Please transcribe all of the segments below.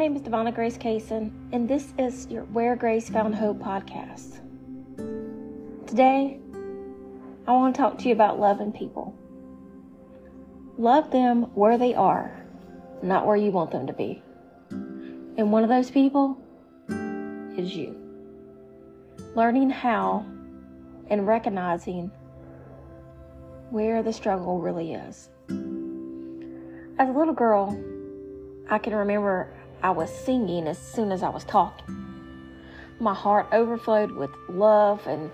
name is Devonna Grace Kaysen, and this is your Where Grace Found Hope podcast. Today, I want to talk to you about loving people. Love them where they are, not where you want them to be. And one of those people is you. Learning how and recognizing where the struggle really is. As a little girl, I can remember I was singing as soon as I was talking. My heart overflowed with love and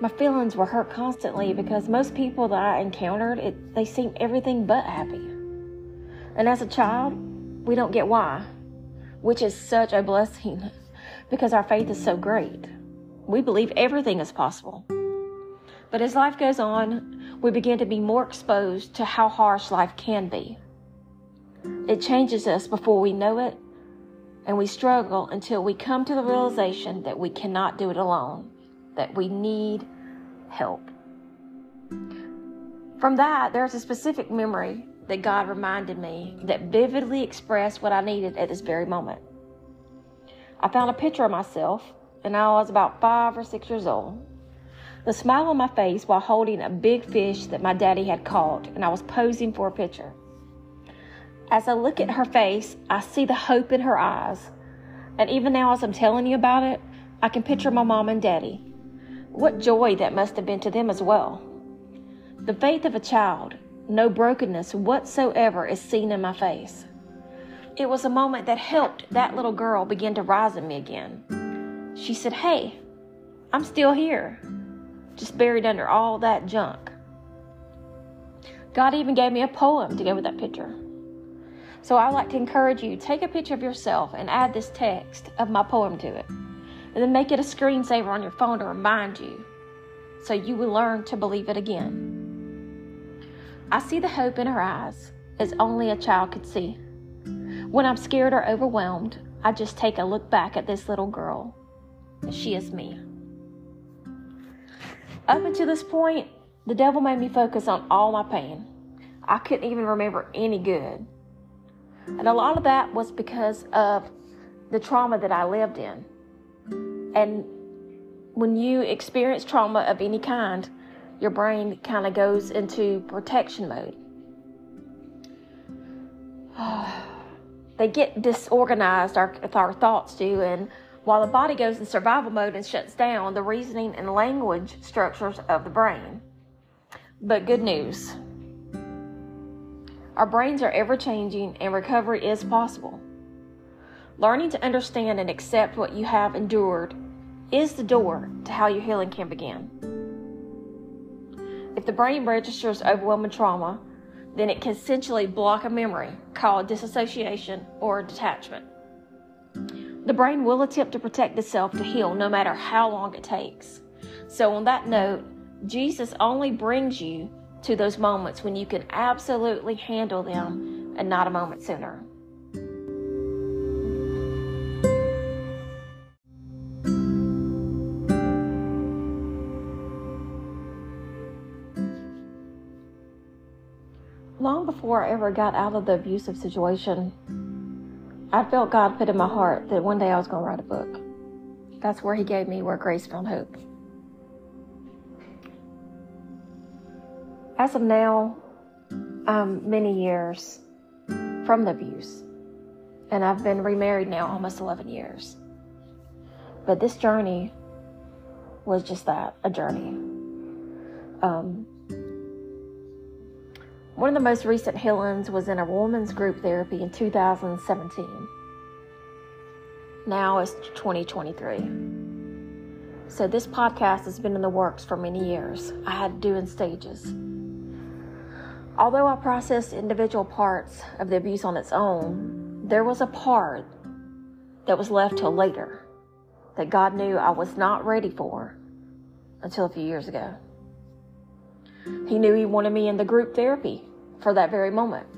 my feelings were hurt constantly because most people that I encountered, it, they seemed everything but happy. And as a child, we don't get why, which is such a blessing because our faith is so great. We believe everything is possible. But as life goes on, we begin to be more exposed to how harsh life can be. It changes us before we know it, and we struggle until we come to the realization that we cannot do it alone, that we need help. From that, there's a specific memory that God reminded me that vividly expressed what I needed at this very moment. I found a picture of myself, and I was about five or six years old. The smile on my face while holding a big fish that my daddy had caught, and I was posing for a picture. As I look at her face, I see the hope in her eyes. And even now, as I'm telling you about it, I can picture my mom and daddy. What joy that must have been to them as well. The faith of a child, no brokenness whatsoever is seen in my face. It was a moment that helped that little girl begin to rise in me again. She said, Hey, I'm still here, just buried under all that junk. God even gave me a poem to go with that picture. So I would like to encourage you take a picture of yourself and add this text of my poem to it. And then make it a screensaver on your phone to remind you so you will learn to believe it again. I see the hope in her eyes as only a child could see. When I'm scared or overwhelmed, I just take a look back at this little girl. She is me. Up until this point, the devil made me focus on all my pain. I couldn't even remember any good. And a lot of that was because of the trauma that I lived in. And when you experience trauma of any kind, your brain kind of goes into protection mode. they get disorganized, our, our thoughts do, and while the body goes in survival mode and shuts down the reasoning and language structures of the brain. But good news our brains are ever changing and recovery is possible. Learning to understand and accept what you have endured is the door to how your healing can begin. If the brain registers overwhelming trauma, then it can essentially block a memory called disassociation or detachment. The brain will attempt to protect itself to heal no matter how long it takes. So, on that note, Jesus only brings you to those moments when you can absolutely handle them and not a moment sooner. Long before I ever got out of the abusive situation, I felt God put in my heart that one day I was going to write a book. That's where He gave me Where Grace Found Hope. As of now, I'm many years from the abuse, and I've been remarried now almost 11 years. But this journey was just that a journey. Um, one of the most recent healings was in a woman's group therapy in 2017. Now it's 2023. So this podcast has been in the works for many years. I had to do in stages. Although I processed individual parts of the abuse on its own, there was a part that was left till later that God knew I was not ready for until a few years ago. He knew He wanted me in the group therapy for that very moment.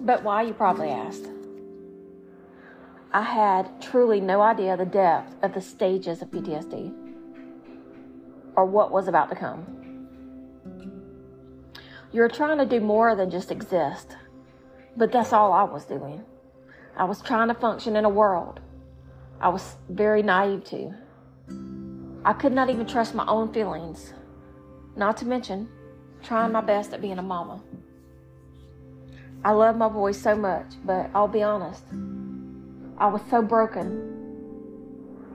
But why, you probably asked? I had truly no idea the depth of the stages of PTSD or what was about to come. You're trying to do more than just exist. But that's all I was doing. I was trying to function in a world I was very naive to. I could not even trust my own feelings, not to mention trying my best at being a mama. I love my boys so much, but I'll be honest, I was so broken.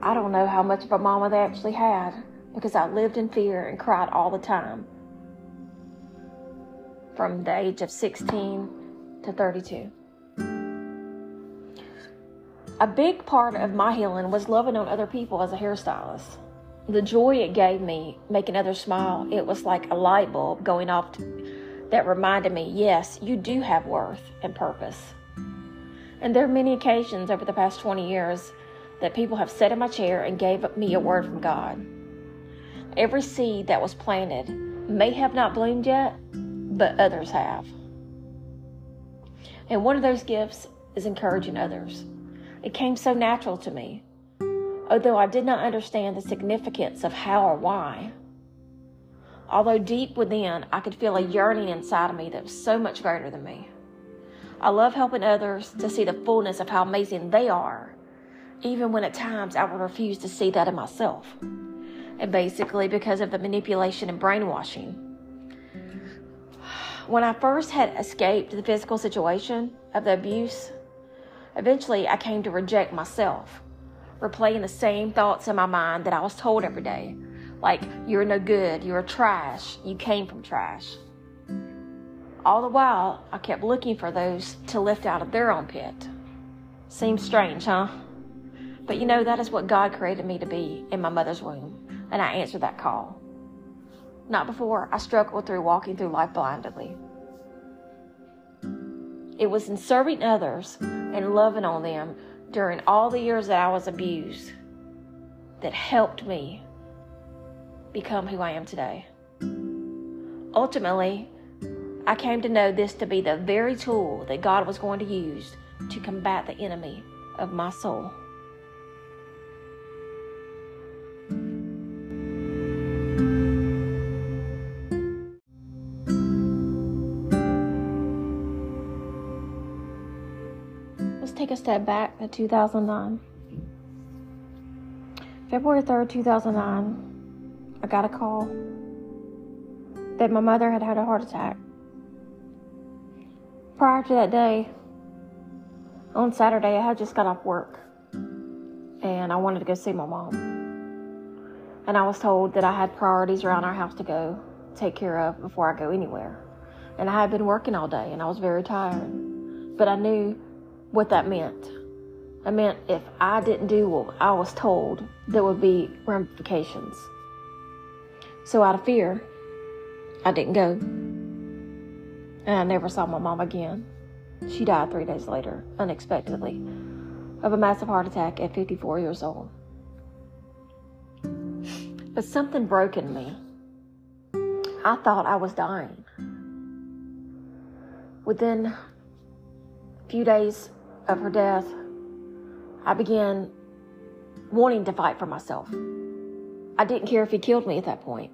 I don't know how much of a mama they actually had because I lived in fear and cried all the time from the age of 16 to 32. A big part of my healing was loving on other people as a hairstylist. The joy it gave me making others smile, it was like a light bulb going off to, that reminded me, yes, you do have worth and purpose. And there are many occasions over the past 20 years that people have sat in my chair and gave me a word from God. Every seed that was planted may have not bloomed yet, but others have. And one of those gifts is encouraging others. It came so natural to me, although I did not understand the significance of how or why. Although deep within, I could feel a yearning inside of me that was so much greater than me. I love helping others to see the fullness of how amazing they are, even when at times I would refuse to see that in myself. And basically, because of the manipulation and brainwashing. When I first had escaped the physical situation of the abuse, Eventually, I came to reject myself, replaying the same thoughts in my mind that I was told every day like, you're no good, you're trash, you came from trash. All the while, I kept looking for those to lift out of their own pit. Seems strange, huh? But you know, that is what God created me to be in my mother's womb, and I answered that call. Not before I struggled through walking through life blindly. It was in serving others and loving on them during all the years that I was abused that helped me become who I am today. Ultimately, I came to know this to be the very tool that God was going to use to combat the enemy of my soul. Take a step back to 2009. February 3rd, 2009, I got a call that my mother had had a heart attack. Prior to that day, on Saturday, I had just got off work and I wanted to go see my mom. And I was told that I had priorities around our house to go take care of before I go anywhere. And I had been working all day and I was very tired. But I knew what that meant. I meant if I didn't do what I was told, there would be ramifications. So, out of fear, I didn't go. And I never saw my mom again. She died three days later, unexpectedly, of a massive heart attack at 54 years old. But something broke in me. I thought I was dying. Within a few days of her death, I began wanting to fight for myself. I didn't care if he killed me at that point.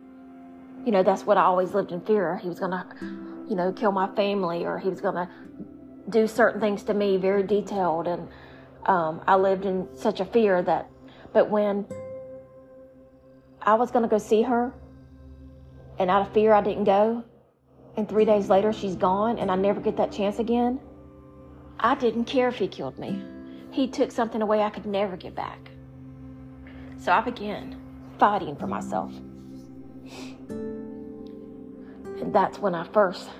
You know, that's what I always lived in fear. He was going to, you know, kill my family or he was going to do certain things to me, very detailed. And um, I lived in such a fear that, but when I was going to go see her and out of fear I didn't go, and three days later she's gone and I never get that chance again I didn't care if he killed me. He took something away I could never get back. So I began fighting for myself. And that's when I first,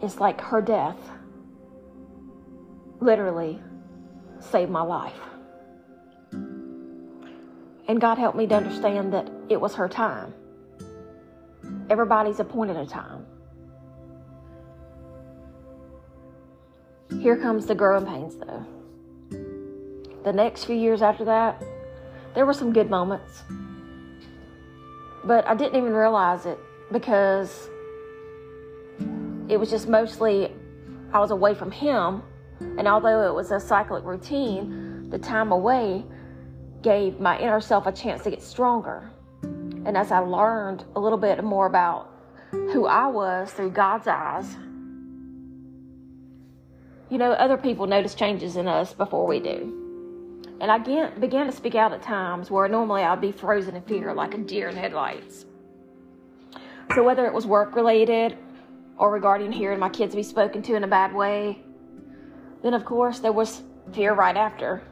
it's like her death literally saved my life. And God helped me to understand that it was her time. Everybody's appointed a time. Here comes the growing pains, though. The next few years after that, there were some good moments. But I didn't even realize it because it was just mostly I was away from him. And although it was a cyclic routine, the time away gave my inner self a chance to get stronger. And as I learned a little bit more about who I was through God's eyes, you know, other people notice changes in us before we do. And I began to speak out at times where normally I'd be frozen in fear like a deer in headlights. So, whether it was work related or regarding hearing my kids be spoken to in a bad way, then of course there was fear right after.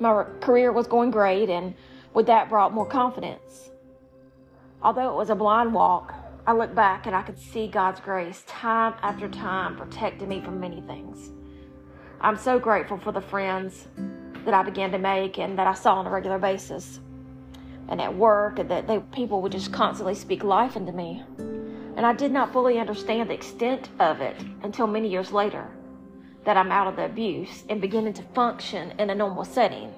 My career was going great, and with that brought more confidence. Although it was a blind walk, I look back and I could see God's grace time after time protecting me from many things. I'm so grateful for the friends that I began to make and that I saw on a regular basis. And at work, and that they, people would just constantly speak life into me. And I did not fully understand the extent of it until many years later that I'm out of the abuse and beginning to function in a normal setting.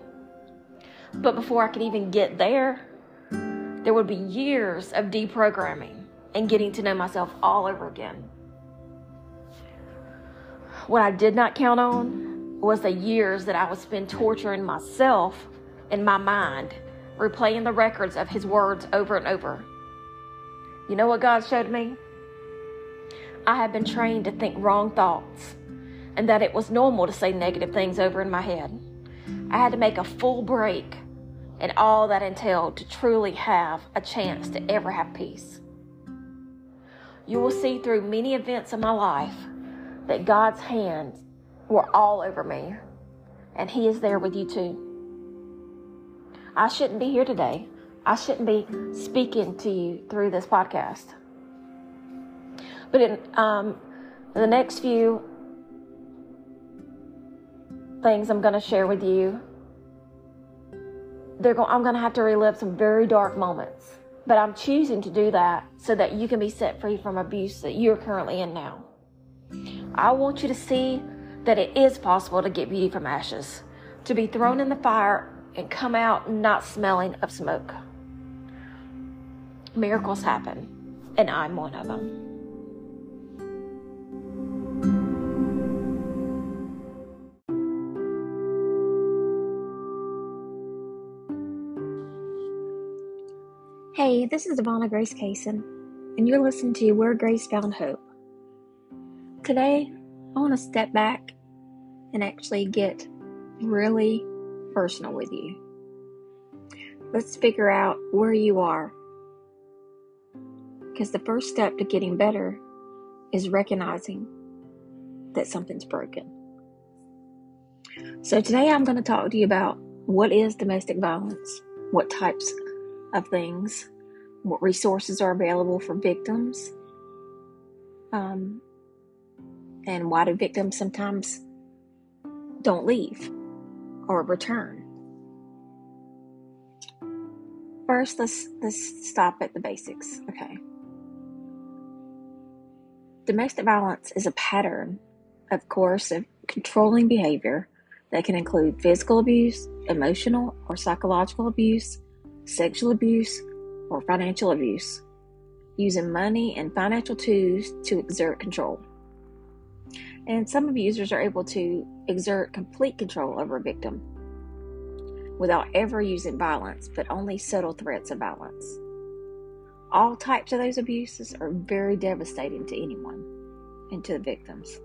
But before I could even get there, there would be years of deprogramming and getting to know myself all over again. What I did not count on was the years that I would spend torturing myself in my mind, replaying the records of His words over and over. You know what God showed me? I had been trained to think wrong thoughts and that it was normal to say negative things over in my head. I had to make a full break and all that entailed to truly have a chance to ever have peace. You will see through many events in my life that God's hands were all over me, and He is there with you too. I shouldn't be here today. I shouldn't be speaking to you through this podcast. But in, um, the next few things I'm going to share with you, they're I'm going to have to relive some very dark moments. But I'm choosing to do that so that you can be set free from abuse that you're currently in now. I want you to see that it is possible to get beauty from ashes, to be thrown in the fire and come out not smelling of smoke. Miracles happen, and I'm one of them. Hey, this is Ivana Grace Kaysen, and you're listening to Where Grace Found Hope. Today, I want to step back and actually get really personal with you. Let's figure out where you are. Because the first step to getting better is recognizing that something's broken. So, today I'm going to talk to you about what is domestic violence, what types of things, what resources are available for victims, um, and why do victims sometimes don't leave or return. First, let's let's stop at the basics. Okay. Domestic violence is a pattern, of course, of controlling behavior that can include physical abuse, emotional or psychological abuse, sexual abuse, or financial abuse, using money and financial tools to exert control. And some abusers are able to exert complete control over a victim without ever using violence, but only subtle threats of violence. All types of those abuses are very devastating to anyone and to the victims.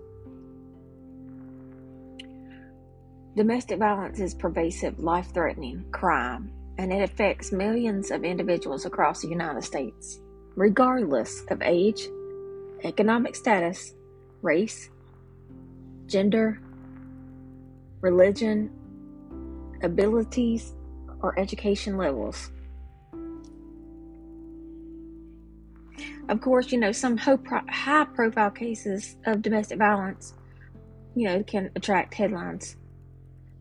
Domestic violence is pervasive, life threatening crime and it affects millions of individuals across the United States, regardless of age, economic status, race, gender, religion, abilities, or education levels. Of course, you know, some high profile cases of domestic violence, you know, can attract headlines.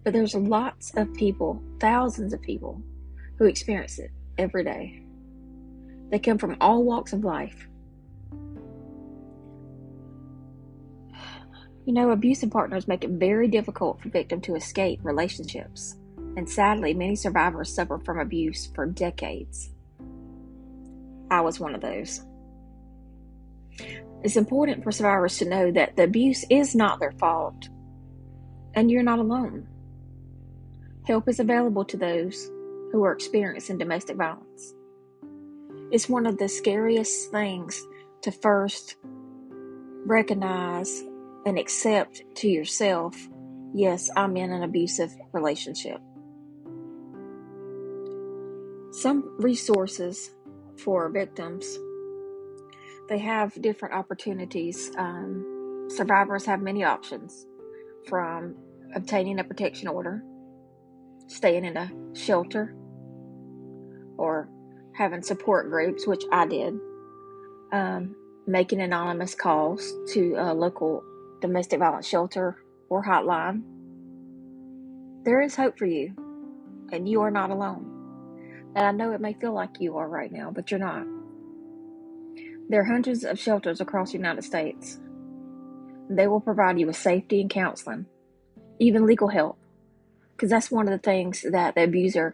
But there's lots of people, thousands of people, who experience it every day. They come from all walks of life. You know, abusive partners make it very difficult for victims to escape relationships, and sadly, many survivors suffer from abuse for decades. I was one of those. It's important for survivors to know that the abuse is not their fault, and you're not alone. Help is available to those who are experiencing domestic violence. It's one of the scariest things to first recognize and accept to yourself, yes, I'm in an abusive relationship. Some resources for victims, they have different opportunities. Um, survivors have many options from obtaining a protection order, staying in a shelter, or having support groups, which I did, um, making anonymous calls to a local domestic violence shelter or hotline. There is hope for you, and you are not alone. And I know it may feel like you are right now, but you're not. There are hundreds of shelters across the United States. They will provide you with safety and counseling, even legal help. Because that's one of the things that the abuser,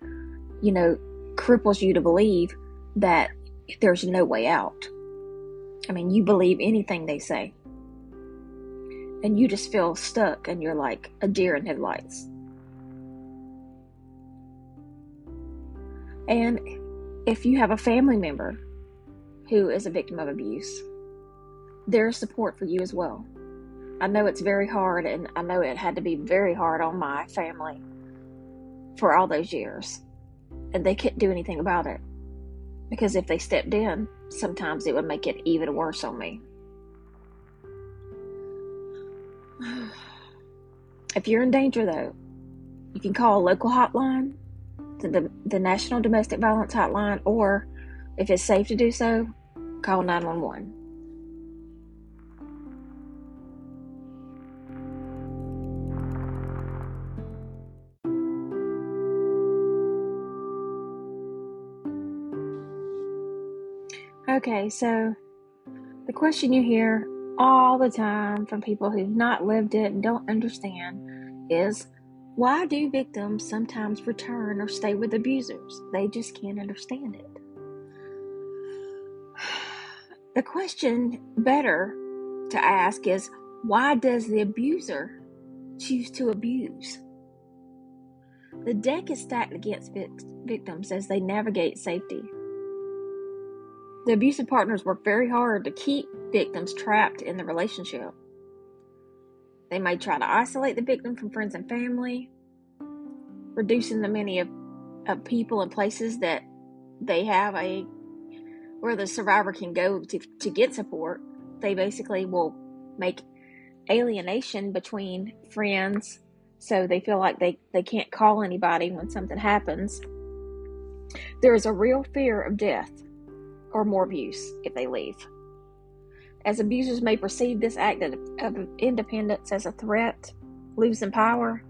you know, cripples you to believe that there's no way out. I mean, you believe anything they say. And you just feel stuck and you're like a deer in headlights. And if you have a family member who is a victim of abuse, there's support for you as well. I know it's very hard, and I know it had to be very hard on my family for all those years. And they couldn't do anything about it. Because if they stepped in, sometimes it would make it even worse on me. If you're in danger, though, you can call a local hotline the, the National Domestic Violence Hotline, or if it's safe to do so, call 911. Okay, so the question you hear all the time from people who've not lived it and don't understand is why do victims sometimes return or stay with abusers? They just can't understand it. The question better to ask is why does the abuser choose to abuse? The deck is stacked against victims as they navigate safety. The abusive partners work very hard to keep victims trapped in the relationship. They may try to isolate the victim from friends and family, reducing the many of, of people and places that they have a where the survivor can go to, to get support. They basically will make alienation between friends so they feel like they, they can't call anybody when something happens. There is a real fear of death or more abuse if they leave as abusers may perceive this act of, independence as a threat, losing power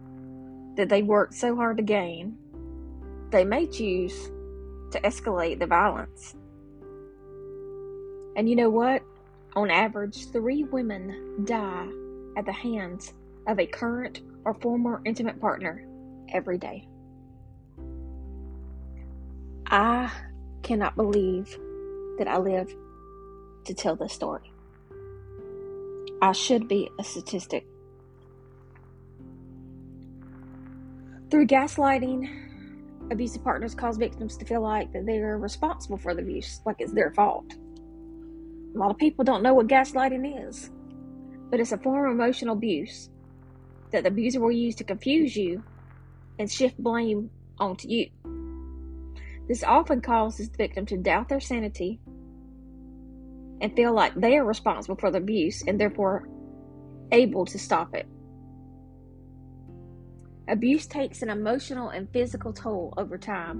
that they worked so hard to gain, they may choose to escalate the violence. And you know what? On average, three women die at the hands of a current or former intimate partner every day. I cannot believe that I live to tell this story. I should be a statistic. Through gaslighting, abusive partners cause victims to feel like that they are responsible for the abuse, like it's their fault. A lot of people don't know what gaslighting is, but it's a form of emotional abuse that the abuser will use to confuse you and shift blame onto you. This often causes the victim to doubt their sanity and feel like they are responsible for the abuse and therefore able to stop it. Abuse takes an emotional and physical toll over time,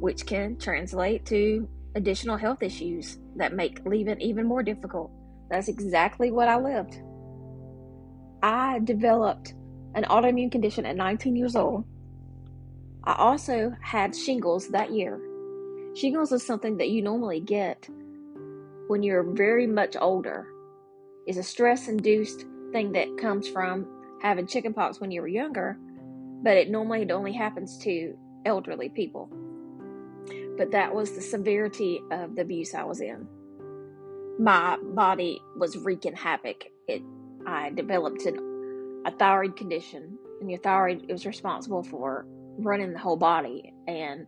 which can translate to additional health issues that make leaving even more difficult. That's exactly what I lived. I developed an autoimmune condition at 19 years old. I also had shingles that year. Shingles is something that you normally get when you're very much older is a stress induced thing that comes from having chickenpox when you were younger, but it normally it only happens to elderly people. But that was the severity of the abuse I was in. My body was wreaking havoc. It I developed an, a thyroid condition, and your thyroid is responsible for running the whole body and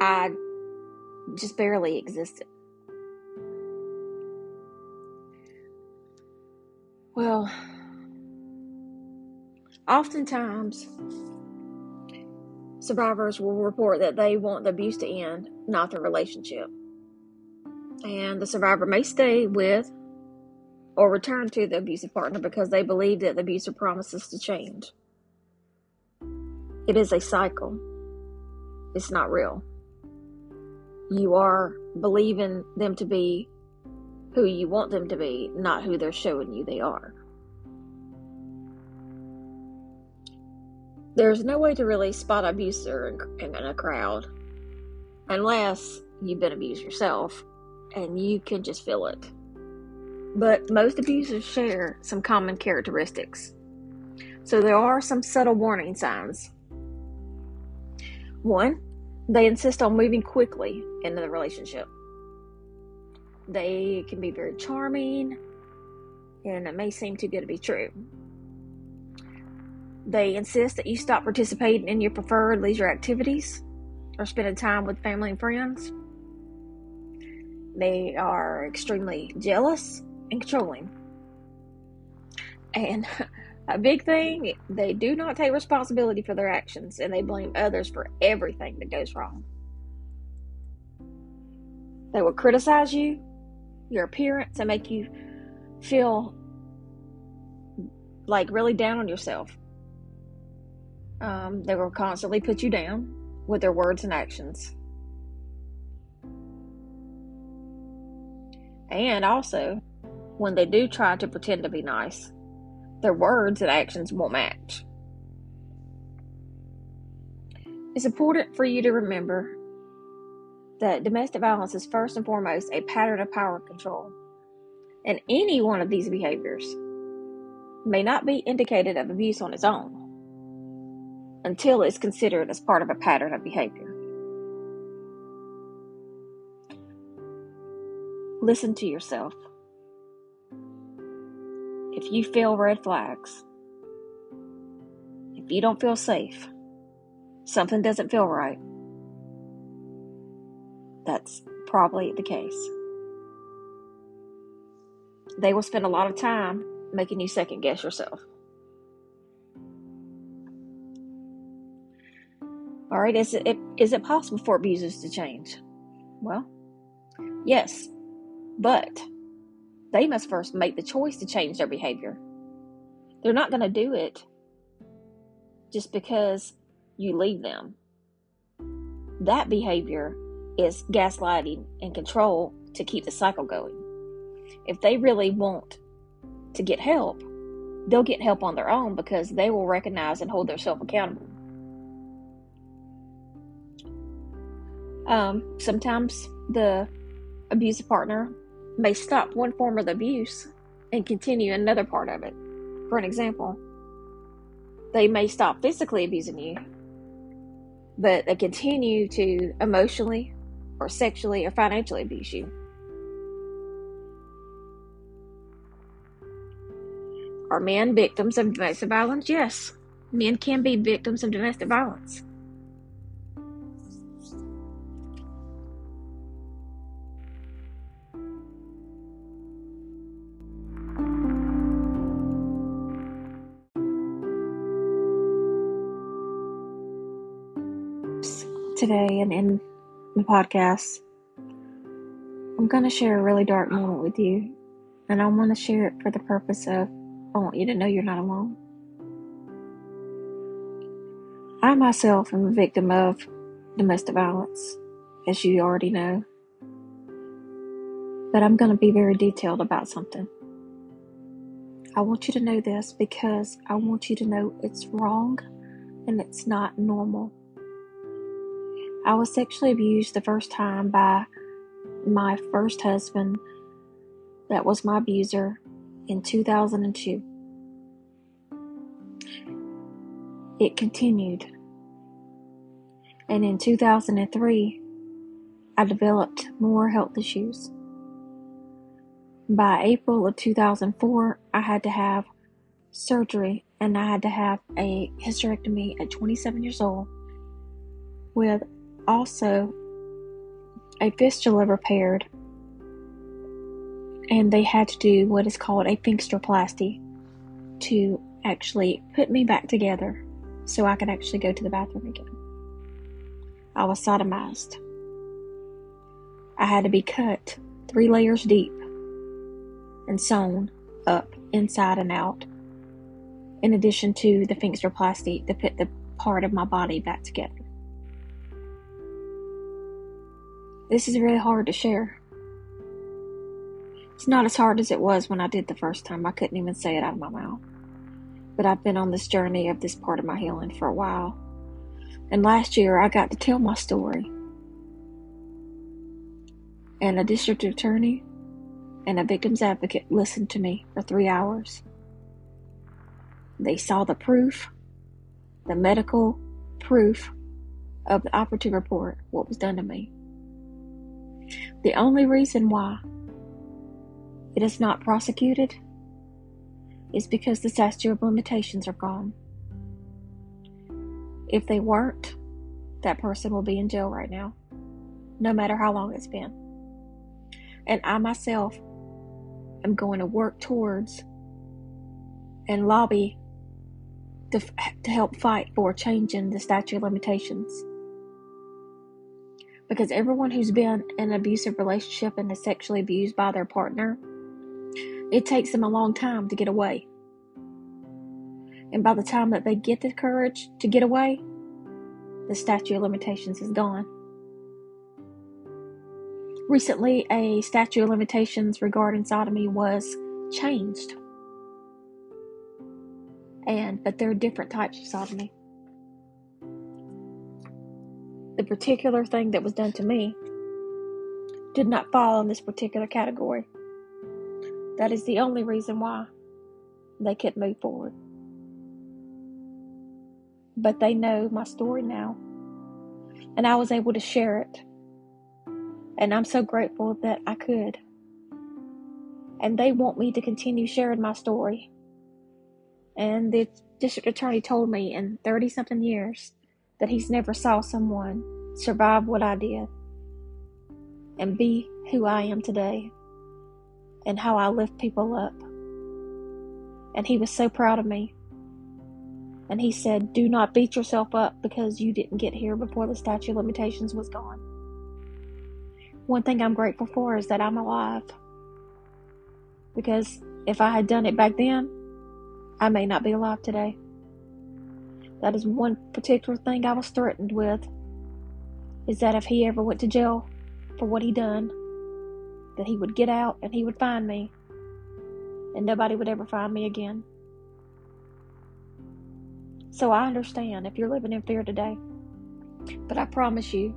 I just barely existed. Well, oftentimes survivors will report that they want the abuse to end, not the relationship. And the survivor may stay with or return to the abusive partner because they believe that the abuser promises to change. It is a cycle, it's not real. You are believing them to be who you want them to be, not who they're showing you they are. There's no way to really spot abuser in, in a crowd unless you've been abused yourself and you can just feel it. But most abusers share some common characteristics. So there are some subtle warning signs. One, they insist on moving quickly into the relationship. They can be very charming, and it may seem too good to be true. They insist that you stop participating in your preferred leisure activities or spending time with family and friends. They are extremely jealous and controlling. And a big thing, they do not take responsibility for their actions and they blame others for everything that goes wrong. They will criticize you, your appearance, and make you feel like really down on yourself. Um, they will constantly put you down with their words and actions. And also, when they do try to pretend to be nice, their words and actions won't match. It's important for you to remember that domestic violence is first and foremost a pattern of power control. And any one of these behaviors may not be indicated of abuse on its own until it's considered as part of a pattern of behavior. Listen to yourself. If you feel red flags, if you don't feel safe, something doesn't feel right, that's probably the case. They will spend a lot of time making you second guess yourself. All right, is it is it possible for abusers to change? Well, yes, but they must first make the choice to change their behavior. They're not going to do it just because you leave them. That behavior is gaslighting and control to keep the cycle going. If they really want to get help, they'll get help on their own because they will recognize and hold themselves accountable. Um, sometimes the abusive partner may stop one form of abuse and continue another part of it. For an example, they may stop physically abusing you, but they continue to emotionally or sexually or financially abuse you. Are men victims of domestic violence? Yes, men can be victims of domestic violence. Today and in the podcast, I'm going to share a really dark moment with you. And I want to share it for the purpose of I want you to know you're not alone. I myself am a victim of domestic violence, as you already know. But I'm going to be very detailed about something. I want you to know this because I want you to know it's wrong and it's not normal. I was sexually abused the first time by my first husband, that was my abuser, in 2002. It continued. And in 2003, I developed more health issues. By April of 2004, I had to have surgery and I had to have a hysterectomy at 27 years old with also a fistula repaired, and they had to do what is called a sphincteroplasty, to actually put me back together so I could actually go to the bathroom again. I was sodomized. I had to be cut three layers deep and sewn up inside and out, in addition to the plastic to put the part of my body back together. This is really hard to share. It's not as hard as it was when I did the first time. I couldn't even say it out of my mouth. But I've been on this journey of this part of my healing for a while. And last year I got to tell my story. And a district attorney and a victim's advocate listened to me for three hours. They saw the proof, the medical proof of the operative report, what was done to me. The only reason why it is not prosecuted is because the statute of limitations are gone. If they weren't, that person will be in jail right now, no matter how long it's been. And I myself am going to work towards and lobby to, to help fight for changing the statute of limitations. Because everyone who's been in an abusive relationship and is sexually abused by their partner, it takes them a long time to get away. And by the time that they get the courage to get away, the statute of limitations is gone. Recently, a statute of limitations regarding sodomy was changed. And, but there are different types of sodomy. The particular thing that was done to me did not fall in this particular category. That is the only reason why they couldn't move forward. But they know my story now, and I was able to share it. And I'm so grateful that I could. And they want me to continue sharing my story. And the district attorney told me in 30 something years that he's never saw someone survive what I did and be who I am today and how I lift people up. And he was so proud of me. And he said, Do not beat yourself up because you didn't get here before the statute of limitations was gone. One thing I'm grateful for is that I'm alive. Because if I had done it back then, I may not be alive today. That is one particular thing I was threatened with. Is that if he ever went to jail for what he done, that he would get out and he would find me, and nobody would ever find me again. So I understand if you're living in fear today, but I promise you,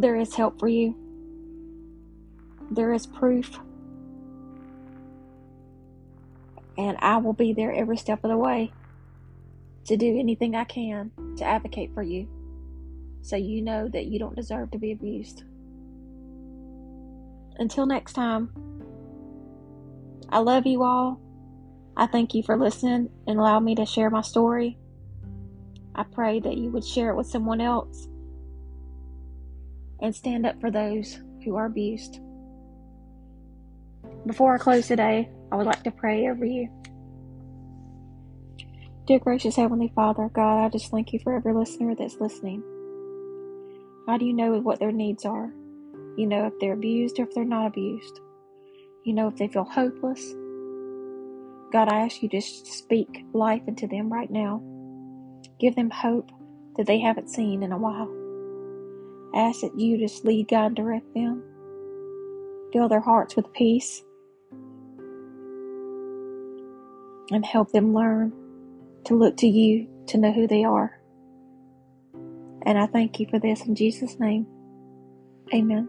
there is help for you. There is proof. And I will be there every step of the way to do anything I can to advocate for you so you know that you don't deserve to be abused. Until next time, I love you all. I thank you for listening and allow me to share my story. I pray that you would share it with someone else and stand up for those who are abused. Before I close today, I would like to pray over you. Dear gracious Heavenly Father, God, I just thank you for every listener that's listening. How do you know what their needs are? You know if they're abused or if they're not abused. You know if they feel hopeless. God, I ask you to speak life into them right now. Give them hope that they haven't seen in a while. ask that you just lead, God, and direct them. Fill their hearts with peace. And help them learn to look to you to know who they are. And I thank you for this in Jesus' name. Amen.